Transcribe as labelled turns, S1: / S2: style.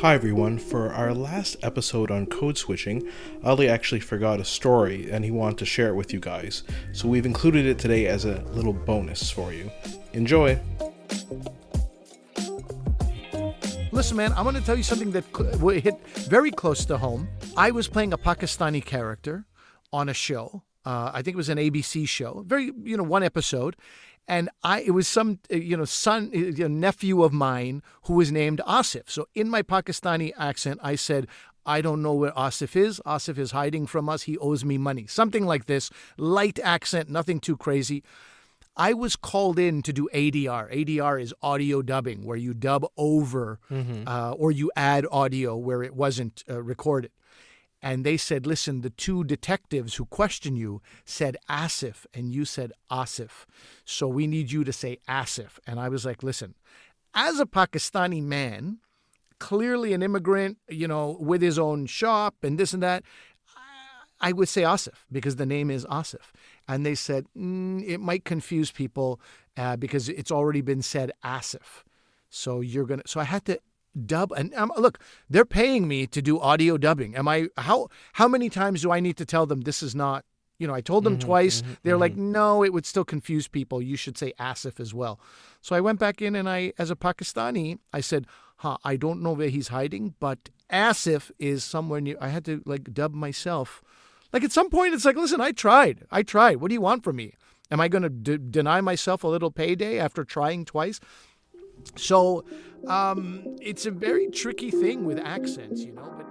S1: Hi everyone. For our last episode on code switching, Ali actually forgot a story and he wanted to share it with you guys. So we've included it today as a little bonus for you. Enjoy.
S2: Listen, man, I want to tell you something that hit very close to home. I was playing a Pakistani character on a show. Uh, I think it was an ABC show, very you know one episode, and I it was some you know son uh, you know, nephew of mine who was named Asif. So in my Pakistani accent, I said. I don't know where Asif is. Asif is hiding from us. He owes me money. Something like this. Light accent, nothing too crazy. I was called in to do ADR. ADR is audio dubbing, where you dub over mm-hmm. uh, or you add audio where it wasn't uh, recorded. And they said, listen, the two detectives who questioned you said Asif, and you said Asif. So we need you to say Asif. And I was like, listen, as a Pakistani man, clearly an immigrant, you know, with his own shop and this and that, I would say Asif because the name is Asif. And they said mm, it might confuse people uh, because it's already been said Asif. So you're gonna. So I had to dub and um, look. They're paying me to do audio dubbing. Am I? How how many times do I need to tell them this is not? You know, I told them mm-hmm, twice. Mm-hmm, They're mm-hmm. like, no, it would still confuse people. You should say Asif as well. So I went back in and I, as a Pakistani, I said, huh, I don't know where he's hiding, but Asif is somewhere near. I had to like dub myself like at some point, it's like, listen, I tried. I tried. What do you want from me? Am I going to d- deny myself a little payday after trying twice? So um, it's a very tricky thing with accents, you know. But